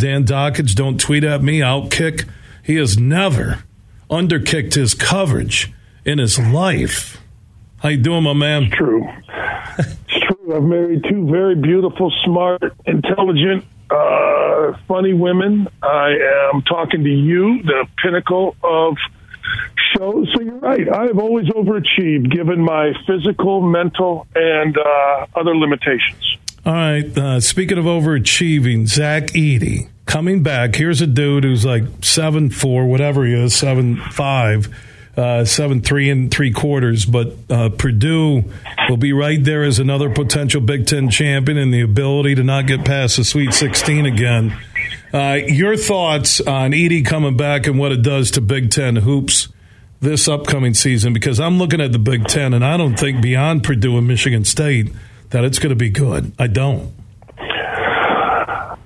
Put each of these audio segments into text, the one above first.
Dan Dakich, don't tweet at me, outkick. He has never underkicked his coverage in his life. How you doing, my man? It's true. it's true. I've married two very beautiful, smart, intelligent, uh, funny women. I am talking to you, the pinnacle of shows. So you're right. I've always overachieved given my physical, mental, and uh, other limitations. All right. Uh, speaking of overachieving, Zach Edey coming back. Here's a dude who's like seven four, whatever he is, seven five, uh, seven three and three quarters. But uh, Purdue will be right there as another potential Big Ten champion and the ability to not get past the Sweet 16 again. Uh, your thoughts on Edey coming back and what it does to Big Ten hoops this upcoming season? Because I'm looking at the Big Ten and I don't think beyond Purdue and Michigan State that it's going to be good. I don't.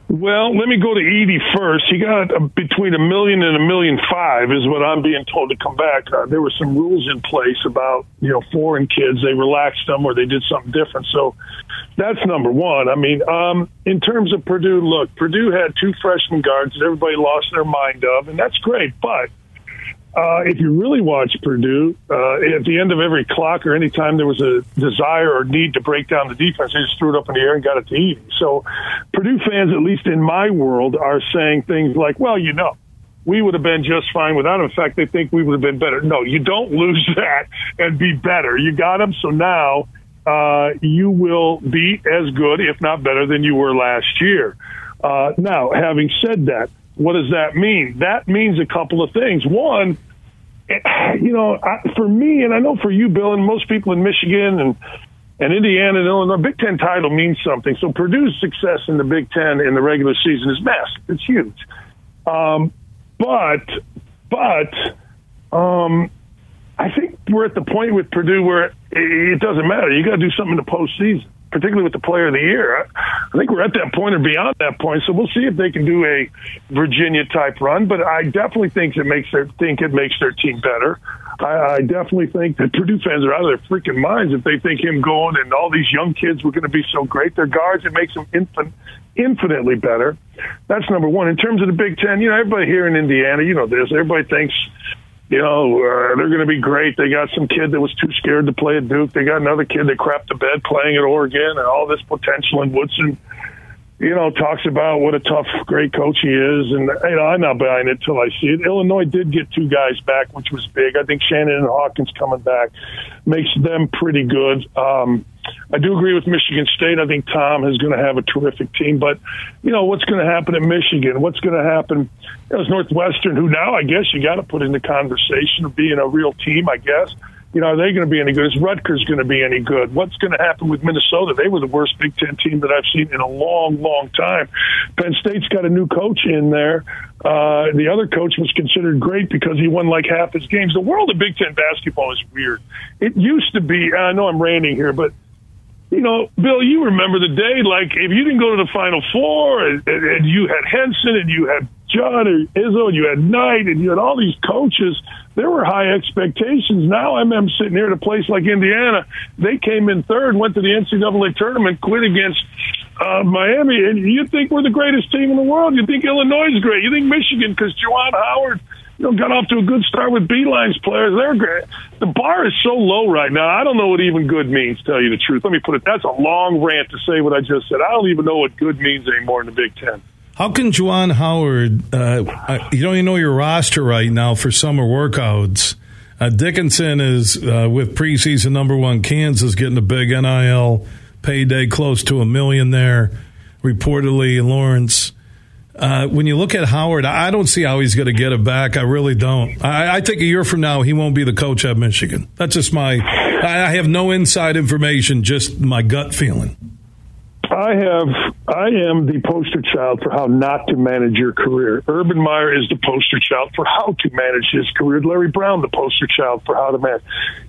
Well, let me go to Edey first. He got a, between a million and a million five, is what I'm being told to come back. Uh, there were some rules in place about you know foreign kids. They relaxed them or they did something different. So that's number one. I mean, um, in terms of Purdue, look, Purdue had two freshman guards that everybody lost their mind of, and that's great. But uh, if you really watch Purdue, uh, at the end of every clock or any time there was a desire or need to break down the defense, they just threw it up in the air and got it to Edey. So Purdue fans, at least in my world, are saying things like, well, you know, we would have been just fine without him. In fact, they think we would have been better. No, you don't lose that and be better. You got him, so now uh, you will be as good, if not better, than you were last year. Uh, now, having said that, what does that mean? That means a couple of things. One, you know, for me, and I know for you, Bill, and most people in Michigan and and Indiana and Illinois, Big Ten title means something. So Purdue's success in the Big Ten in the regular season is massive. It's huge. Um, but but um, I think we're at the point with Purdue where it, it doesn't matter. You got to do something in the postseason particularly with the player of the year. I think we're at that point or beyond that point. So we'll see if they can do a Virginia type run. But I definitely think it makes their think it makes their team better. I, I definitely think that Purdue fans are out of their freaking minds if they think him going and all these young kids were going to be so great. Their guards, it makes them infin- infinitely better. That's number one. In terms of the Big Ten, you know, everybody here in Indiana, you know this. Everybody thinks you know, uh, they're going to be great. They got some kid that was too scared to play at Duke. They got another kid that crapped the bed playing at Oregon and all this potential. And Woodson, you know, talks about what a tough, great coach he is. And, you know, I'm not buying it till I see it. Illinois did get two guys back, which was big. I think Shannon and Hawkins coming back makes them pretty good. Um, I do agree with Michigan State. I think Tom is going to have a terrific team. But, you know, what's going to happen at Michigan? What's going to happen as Northwestern, who now I guess you got to put in the conversation of being a real team, I guess. You know, are they going to be any good? Is Rutgers going to be any good? What's going to happen with Minnesota? They were the worst Big Ten team that I've seen in a long, long time. Penn State's got a new coach in there. Uh, the other coach was considered great because he won like half his games. The world of Big Ten basketball is weird. It used to be, I know I'm ranting here, but you know, Bill, you remember the day, like, if you didn't go to the Final Four and, and, and you had Henson and you had Jud or Izzo and you had Knight and you had all these coaches, there were high expectations. Now I'm sitting here at a place like Indiana. They came in third, went to the NCAA tournament, quit against uh, Miami, and you think we're the greatest team in the world. You think Illinois is great. You think Michigan, because Juwan Howard – you know, got off to a good start with Beilein's players. They're great. The bar is so low right now. I don't know what even good means. Tell you the truth, let me put it. That's a long rant to say what I just said. I don't even know what good means anymore in the Big Ten. How can Juwan Howard? Uh, you don't even know your roster right now for summer workouts. Uh, Dickinson is uh, with preseason number one Kansas getting a big NIL payday, close to a million there. Reportedly, Lawrence uh, when you look at Howard, I don't see how he's going to get it back. I really don't. I, I, think a year from now he won't be the coach at Michigan. That's just my. I have no inside information, just my gut feeling. I have, I am the poster child for how not to manage your career. Urban Meyer is the poster child for how to manage his career. Larry Brown, the poster child for how to manage.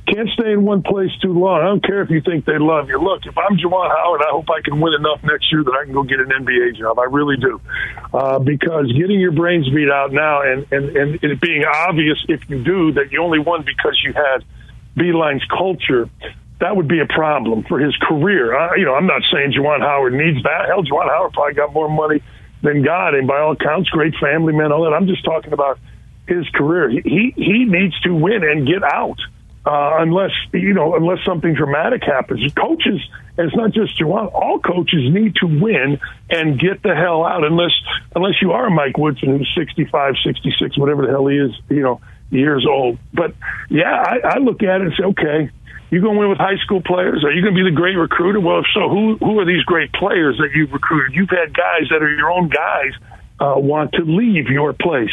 Can't stay in one place too long. I don't care if you think they love you. Look, if I'm Juwan Howard, I hope I can win enough next year that I can go get an NBA job. I really do. Uh, because getting your brains beat out now and, and, and it being obvious if you do that you only won because you had Beilein's culture that would be a problem for his career. I, you know, I'm not saying Juwan Howard needs that. Hell, Juwan Howard probably got more money than God, and by all accounts, great family man. All that. I'm just talking about his career. He he, needs to win and get out. Uh, unless you know, unless something dramatic happens, coaches, and it's not just Juwan. All coaches need to win and get the hell out. Unless, unless you are Mike Woodson, who's 65, 66, whatever the hell he is, you know, years old. But yeah, I, I look at it and say, okay, you going to win with high school players? Are you going to be the great recruiter? Well, if so, who who are these great players that you've recruited? You've had guys that are your own guys uh, want to leave your place.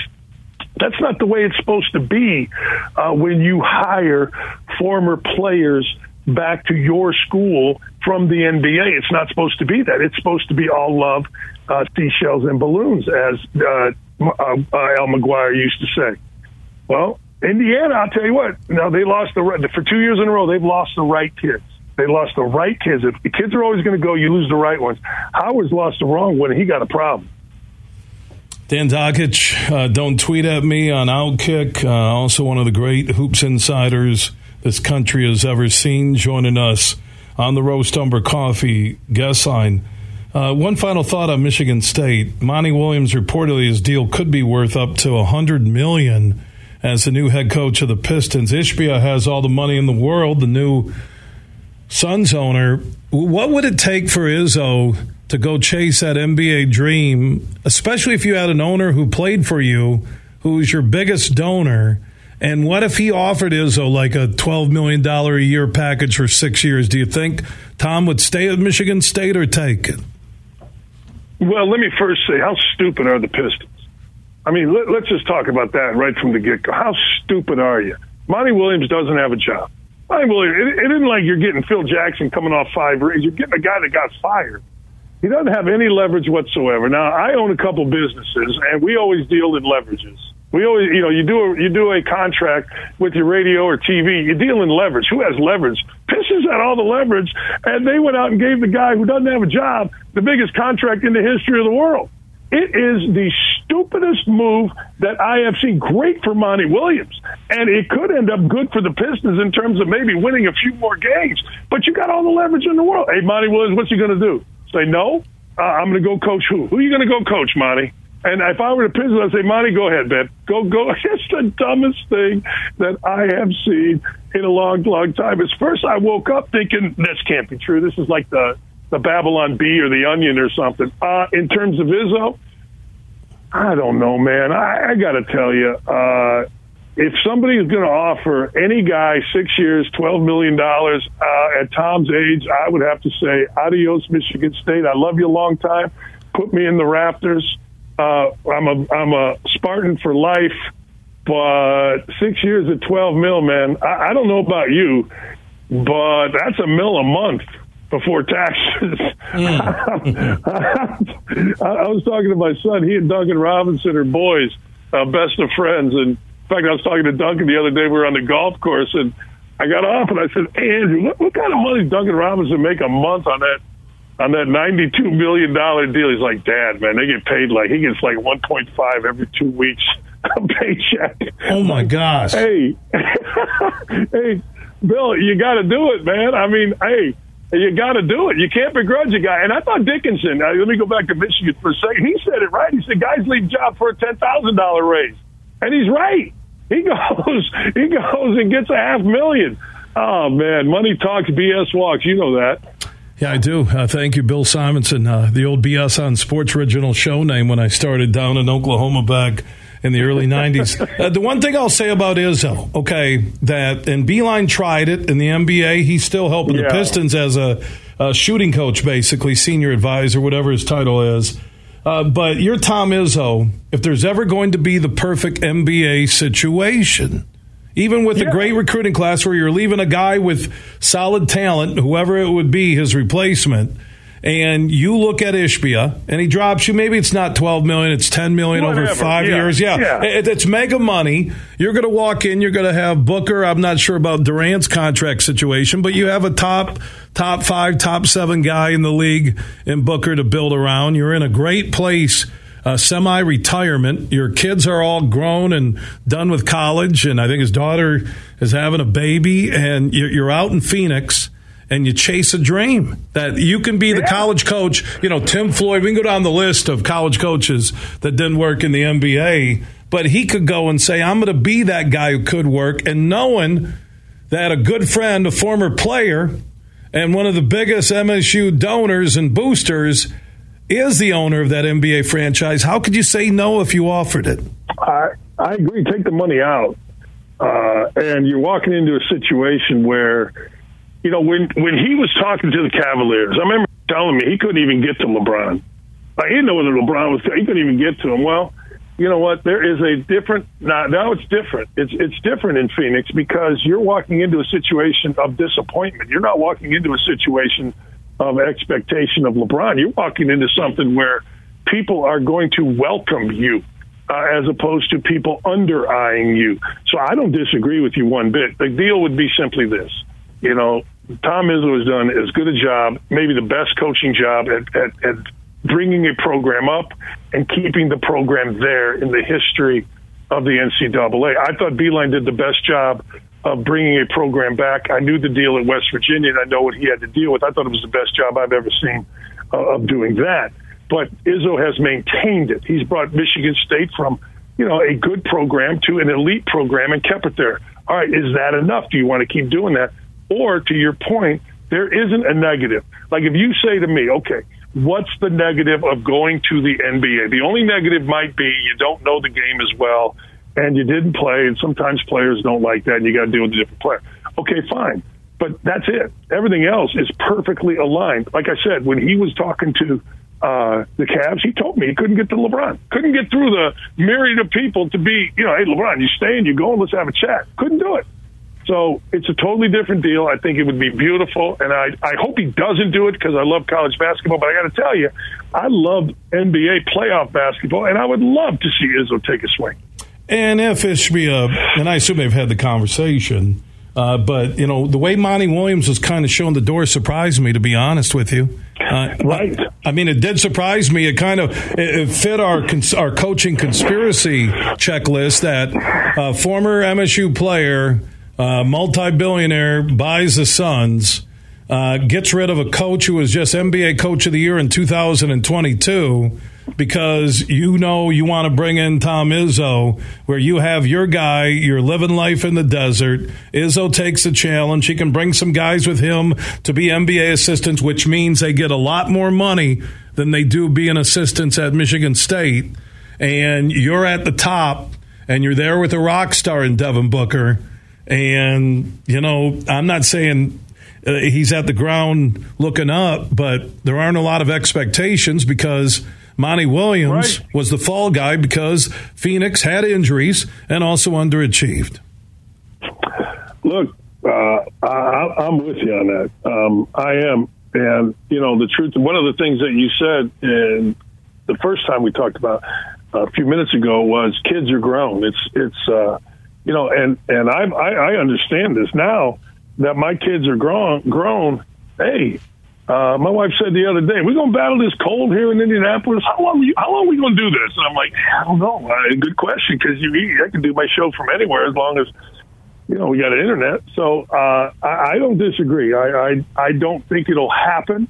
That's not the way it's supposed to be uh, when you hire former players back to your school from the NBA. It's not supposed to be that. It's supposed to be all love, uh, seashells, and balloons, as uh, uh, Al McGuire used to say. Well, Indiana, I'll tell you what. Now they lost the for two years in a row. They've lost the right kids. They lost the right kids. If the kids are always going to go, you lose the right ones. Howard's lost the wrong one. He got a problem. Dan Dakich, uh, don't tweet at me on Outkick. Uh, also, one of the great hoops insiders this country has ever seen, joining us on the Roast Umber Coffee guest line. Uh, one final thought on Michigan State. Monty Williams reportedly his deal could be worth up to a hundred million as the new head coach of the Pistons. Ishbia has all the money in the world. The new Suns owner. What would it take for Izzo to go chase that NBA dream, especially if you had an owner who played for you, who was your biggest donor? And what if he offered Izzo like a $12 million a year package for six years? Do you think Tom would stay at Michigan State or take it? Well, let me first say, how stupid are the Pistons? I mean, let, us just talk about that right from the get go. How stupid are you? Monty Williams doesn't have a job. Monty Williams, it, it isn't like you're getting Phil Jackson coming off five rings. You're getting a guy that got fired. He doesn't have any leverage whatsoever. Now, I own a couple businesses, and we always deal in leverages. We always, you know, you do a, you do a contract with your radio or TV. You deal in leverage. Who has leverage? Pistons had all the leverage, and they went out and gave the guy who doesn't have a job the biggest contract in the history of the world. It is the stupidest move that I have seen. Great for Monty Williams, and it could end up good for the Pistons in terms of maybe winning a few more games. But you got all the leverage in the world. Hey, Monty Williams, what's he going to do? Say no? Uh, I'm going to go coach who? Who are you going to go coach, Monty? And if I were the Pistons, I'd say, Monty, go ahead, man. Go, go. It's the dumbest thing that I have seen in a long, long time. At first, I woke up thinking, this can't be true. This is like the, the Babylon Bee or the Onion or something. Uh, in terms of Izzo, I don't know, man. I, I got to tell you, uh, if somebody is going to offer any guy six years, twelve million dollars uh, at Tom's age, I would have to say adios, Michigan State. I love you a long time. Put me in the rafters. Uh, I'm a I'm a Spartan for life, but six years at twelve mil, man. I, I don't know about you, but that's a mil a month before taxes. Mm. I, I was talking to my son. He and Duncan Robinson are boys, uh, best of friends, and in fact, I was talking to Duncan the other day. We were on the golf course, and I got off and I said, "Hey, Andrew, what, what kind of money does Duncan Robinson make a month on that on that ninety-two million dollar deal?" He's like, "Dad, man, they get paid like he gets like one point five every two weeks a paycheck." Oh my gosh! Hey, hey, Bill, you got to do it, man. I mean, hey. You got to do it. You can't begrudge a guy. And I thought Dickinson. Uh, let me go back to Michigan for a second. He said it right. He said guys leave job for a ten thousand dollar raise, and he's right. He goes, he goes and gets a half million. Oh man, money talks, BS walks. You know that. Yeah, I do. Uh, thank you, Bill Simonson, uh, the old BS on Sports original show name when I started down in Oklahoma back in the early 90s. Uh, the one thing I'll say about Izzo, okay, that, and Beilein tried it in the NBA. He's still helping yeah. the Pistons as a, a, shooting coach, basically, senior advisor, whatever his title is. Uh, but you're Tom Izzo. If there's ever going to be the perfect NBA situation, even with yeah. a great recruiting class where you're leaving a guy with solid talent, whoever it would be, his replacement, and you look at Ishbia and he drops you, maybe it's not 12 million, it's 10 million Whatever. over five yeah. years. Yeah. yeah. It, it's mega money. You're going to walk in, you're going to have Booker. I'm not sure about Durant's contract situation, but you have a top top five, top seven guy in the league in Booker to build around. You're in a great place. Uh, semi retirement. Your kids are all grown and done with college, and I think his daughter is having a baby, and you're out in Phoenix and you chase a dream that you can be the college coach. You know, Tim Floyd, we can go down the list of college coaches that didn't work in the NBA, but he could go and say, I'm going to be that guy who could work. And knowing that a good friend, a former player, and one of the biggest MSU donors and boosters is the owner of that NBA franchise, how could you say no if you offered it? I I agree. Take the money out, uh, and you're walking into a situation where, you know, when when he was talking to the Cavaliers, I remember telling me he couldn't even get to LeBron. Like, he didn't know whether LeBron was. He couldn't even get to him. Well, you know what? There is a different. Now, now it's different. It's it's different in Phoenix because you're walking into a situation of disappointment. You're not walking into a situation of expectation of LeBron. You're walking into something where people are going to welcome you uh, as opposed to people under eyeing you. So I don't disagree with you one bit. The deal would be simply this. You know, Tom Izzo has done as good a job, maybe the best coaching job at, at, at bringing a program up and keeping the program there in the history of the NCAA. I thought Beilein did the best job of bringing a program back. I knew the deal at West Virginia, and I know what he had to deal with. I thought it was the best job I've ever seen uh, of doing that. But Izzo has maintained it. He's brought Michigan State from, you know, a good program to an elite program and kept it there. All right, is that enough? Do you want to keep doing that? Or to your point, there isn't a negative. Like if you say to me, okay, what's the negative of going to the NBA? The only negative might be you don't know the game as well and you didn't play, and sometimes players don't like that, and you got to deal with a different player. Okay, fine. But that's it. Everything else is perfectly aligned. Like I said, when he was talking to uh, the Cavs, he told me he couldn't get to LeBron. Couldn't get through the myriad of people to be, you know, hey, LeBron, you stay and you go let's have a chat. Couldn't do it. So it's a totally different deal. I think it would be beautiful, and I I hope he doesn't do it because I love college basketball. But I got to tell you, I love NBA playoff basketball, and I would love to see Izzo take a swing. And if it should be a, and I assume they've had the conversation, uh, but you know the way Monty Williams was kind of showing the door surprised me, to be honest with you. Uh, Right. I mean, it did surprise me. It kind of it, it fit our cons- our coaching conspiracy checklist that uh, former MSU player, uh, multi billionaire, buys the Suns. Uh, gets rid of a coach who was just NBA Coach of the Year in 2022 because you know you want to bring in Tom Izzo, where you have your guy, you're living life in the desert. Izzo takes the challenge. He can bring some guys with him to be NBA assistants, which means they get a lot more money than they do being assistants at Michigan State. And you're at the top, and you're there with a rock star in Devin Booker. And, you know, I'm not saying uh, he's at the ground looking up, but there aren't a lot of expectations because Monty Williams Right. was the fall guy because Phoenix had injuries and also underachieved. Look, uh, I, I'm with you on that. Um, I am, and you know the truth. One of the things that you said in the first time we talked about a few minutes ago was kids are grown. It's it's uh, you know, and and I, I I understand this now that my kids are grown. Grown. Hey, uh, my wife said the other day, "We're gonna battle this cold here in Indianapolis. How long? You, how long are we gonna do this?" And I'm like, "I don't know. Uh, good question because you I can do my show from anywhere as long as you know, we got an internet. So uh, I, I don't disagree. I, I I don't think it'll happen,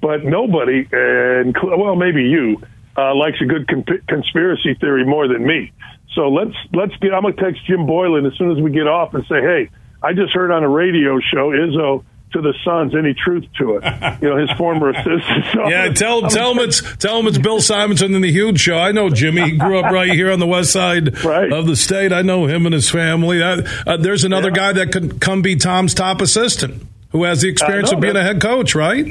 but nobody, and well, maybe you, uh, likes a good con- conspiracy theory more than me. So let's let's get. I'm gonna text Jim Boylan as soon as we get off and say, hey, I just heard on a radio show Izzo to the Suns. Any truth to it? You know, his former assistant. So Yeah, tell tell him it's tell him it's Bill Simonson and the Huge Show. I know Jimmy. He grew up right here on the west side Right. of the state. I know him and his family. That, uh, there's another Yeah. guy that could come be Tom's top assistant who has the experience of being a head coach, right?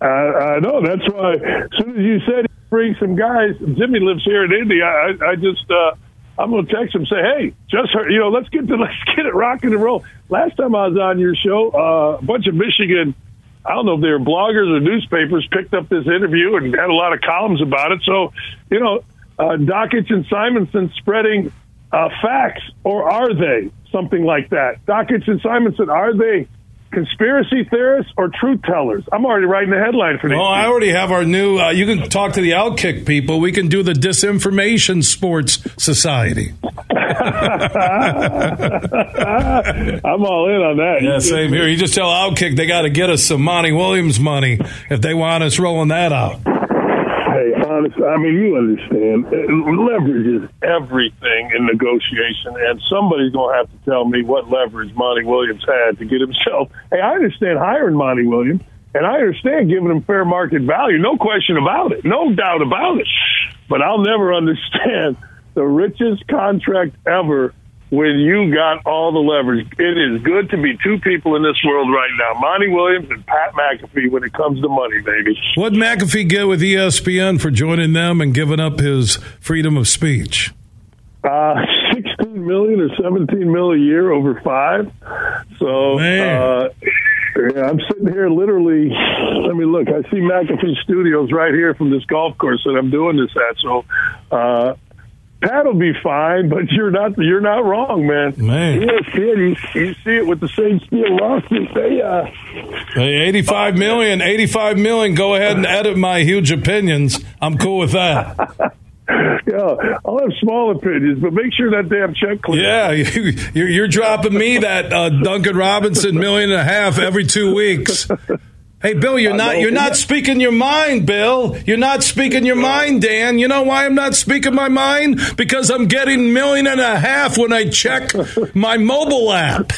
Uh, I know. That's why. As soon as you said bring some guys, Jimmy lives here in Indy. I, I, I just, uh, I'm going to text him say, hey, just heard, you know, let's get to let's get it rocking and roll. Last time I was on your show, uh, a bunch of Michigan. I don't know if they were bloggers or newspapers picked up this interview and had a lot of columns about it. So, you know, uh, Dakich and Simonson spreading uh, facts, or are they something like that? Dakich and Simonson, are they conspiracy theorists or truth tellers? I'm already writing the headline for these. Well, I already have our new. Uh, you can talk to the Outkick people. We can do the Disinformation Sports Society. I'm all in on that. Yeah, same here. You just tell Outkick they got to get us some Monty Williams money if they want us rolling that out. Hey, honestly, I mean, you understand. Leverage is everything in negotiation, and somebody's going to have to tell me what leverage Monty Williams had to get himself. Hey, I understand hiring Monty Williams, and I understand giving him fair market value. No question about it. No doubt about it. But I'll never understand the richest contract ever when you got all the leverage. It is good to be two people in this world right now, Monty Williams and Pat McAfee, when it comes to money, baby. What McAfee get with ESPN for joining them and giving up his freedom of speech? Uh, 16 million or 17 mil a year over five. So, uh, yeah, I'm sitting here literally. Let me look. I see McAfee Studios right here from this golf course that I'm doing this at. So, uh, That'll be fine, but you're not you're not wrong, man. Man, ESPN, you, you see it with the Sage Steele lawsuit. They uh, hey, 85 million, 85 million. Go ahead and edit my huge opinions. I'm cool with that. yeah, I'll have small opinions, but make sure that damn check clears. Yeah, you, you're dropping me that uh, Duncan Robinson million and a half every two weeks. Hey, Bill, you're not you're not speaking your mind, Bill. You're not speaking your mind, Dan. You know why I'm not speaking my mind? Because I'm getting million and a half when I check my mobile app.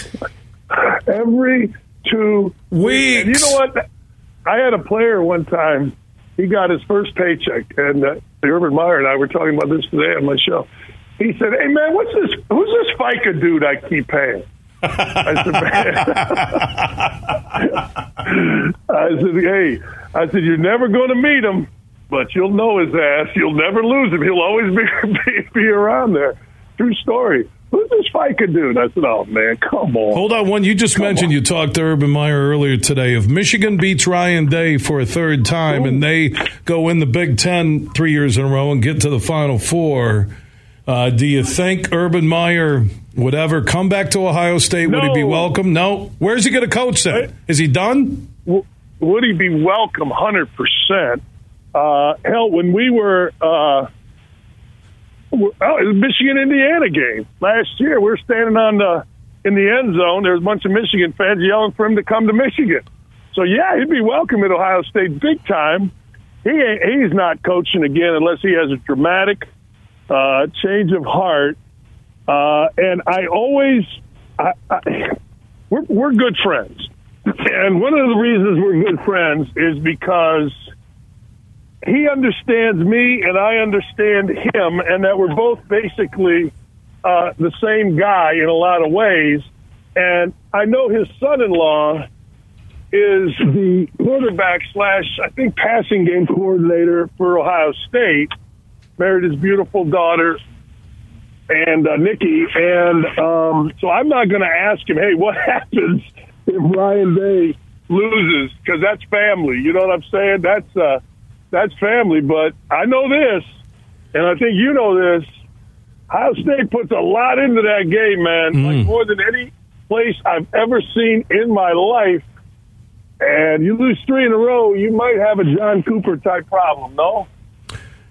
Every two weeks. And you know what? I had a player one time. He got his first paycheck, and uh, Urban Meyer and I were talking about this today on my show. He said, "Hey man, what's this? Who's this FICA dude I keep paying?" I said, I said, hey, I said, you're never going to meet him, but you'll know his ass. You'll never lose him. He'll always be, be, be around there. True story. Who's this FICA dude? I said, oh, man, come on. Hold on. One, you just come mentioned on. you talked to Urban Meyer earlier today. If Michigan beats Ryan Day for a third time Ooh. and they go in the Big Ten three years in a row and get to the Final Four, uh, do you think Urban Meyer would ever come back to Ohio State? No. Would he be welcome? No. Where's he going to coach then? Is he done? Would he be welcome? Hundred uh, percent. Hell, when we were uh, well, Michigan Indiana game last year, we were standing on the in the end zone. There was a bunch of Michigan fans yelling for him to come to Michigan. So yeah, he'd be welcome at Ohio State big time. He he's not coaching again unless he has a dramatic uh, change of heart. Uh, and I always, I, I, we're, we're good friends. And one of the reasons we're good friends is because he understands me and I understand him, and that we're both basically uh, the same guy in a lot of ways. And I know his son in law is the quarterback slash, I think, passing game coordinator for Ohio State married his beautiful daughter and uh, Nikki, and um, so I'm not going to ask him, hey, what happens if Ryan Day loses? Because that's family. You know what I'm saying? That's uh, that's family. But I know this, and I think you know this. Ohio State puts a lot into that game, man. Mm. Like more than any place I've ever seen in my life. And you lose three in a row, you might have a John Cooper type problem, no?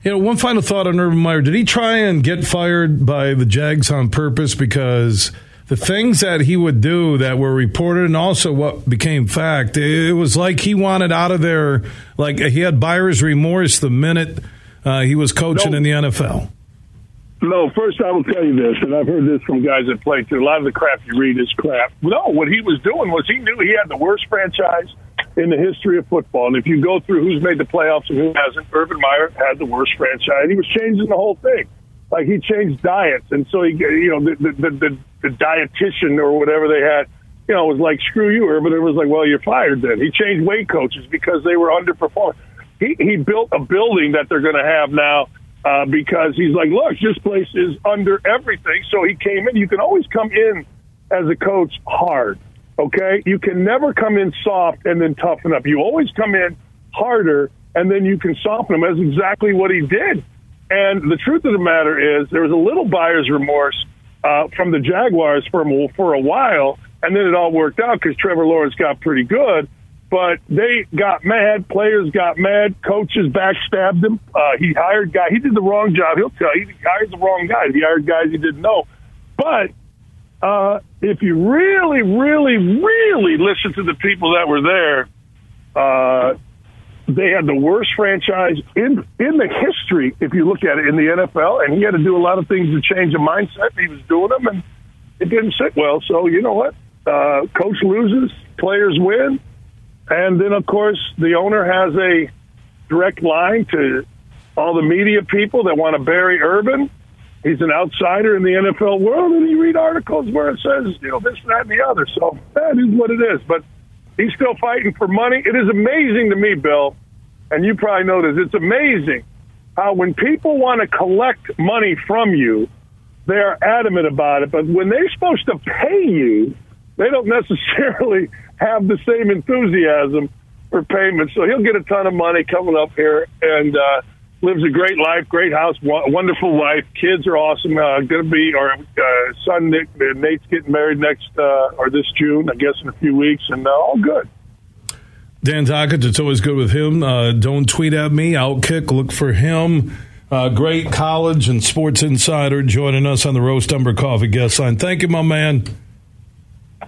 You know, one final thought on Urban Meyer. Did he try and get fired by the Jags on purpose? Because the things that he would do that were reported and also what became fact, it was like he wanted out of there, like he had buyer's remorse the minute uh, he was coaching in the NFL. No, first I will tell you this, and I've heard this from guys that play too. A lot of the crap you read is crap. No, what he was doing was he knew he had the worst franchise in the history of football. And if you go through who's made the playoffs and who hasn't, Urban Meyer had the worst franchise. He was changing the whole thing. Like he changed diets, and so he, you know, the the the, the dietitian or whatever they had, you know, was like, "Screw you, Urban." It was like, "Well, you're fired." Then he changed weight coaches because they were underperforming. He he built a building that they're going to have now uh, because he's like, look, this place is under everything. So he came in. You can always come in as a coach hard. Okay, you can never come in soft and then toughen up. You always come in harder and then you can soften them. That's exactly what he did. And the truth of the matter is, there was a little buyer's remorse uh, from the Jaguars for for a while, and then it all worked out because Trevor Lawrence got pretty good. But they got mad. Players got mad. Coaches backstabbed him. Uh, he hired guy. He did the wrong job. He'll tell you he hired the wrong guys. He hired guys he didn't know. But uh, if you really, really, really listen to the people that were there, uh, they had the worst franchise in in the history. If you look at it in the NFL, and he had to do a lot of things to change the mindset. He was doing them, and it didn't sit well. So you know what? Uh, coach loses, players win, and then of course the owner has a direct line to all the media people that want to bury Urban. He's an outsider in the NFL world, and you read articles where it says, you know, this, that, and the other. So that is what it is. But he's still fighting for money. It is amazing to me, Bill, and you probably know this. It's amazing how when people want to collect money from you, they are adamant about it. But when they're supposed to pay you, they don't necessarily have the same enthusiasm for payment. So he'll get a ton of money coming up here and uh, lives a great life, great house, wonderful life. Kids are awesome. Uh, going to be our uh, son Nick, Nate's getting married next uh, or this June, I guess, in a few weeks, and uh, all good. Dan Dakich, it's always good with him. Uh, don't tweet at me. Outkick, look for him. Uh, great college and sports insider joining us on the Roast Umber Coffee guest line. Thank you, my man.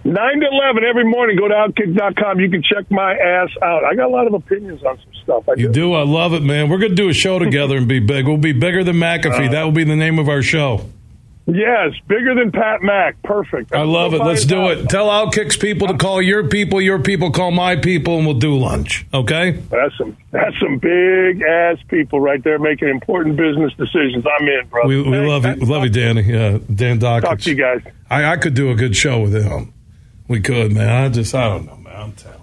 9 to 11 every morning. Go to Outkick.com. You can check my ass out. I got a lot of opinions on some stuff. I you do. do. I love it, man. We're going to do a show together and be big. We'll be bigger than McAfee. Uh, that will be the name of our show. Yes, bigger than Pat Mack. Perfect. I love it. Let's do it. Tell Outkick's people to call your people. Your people call my people, and we'll do lunch. Okay? That's some that's some big ass people right there making important business decisions. I'm in, brother. We, we hey, love you, love you, Danny. Yeah, Dan Dakich. Talk to you guys. I, I could do a good show with him. We could, man. I just I don't know, man. I'm telling.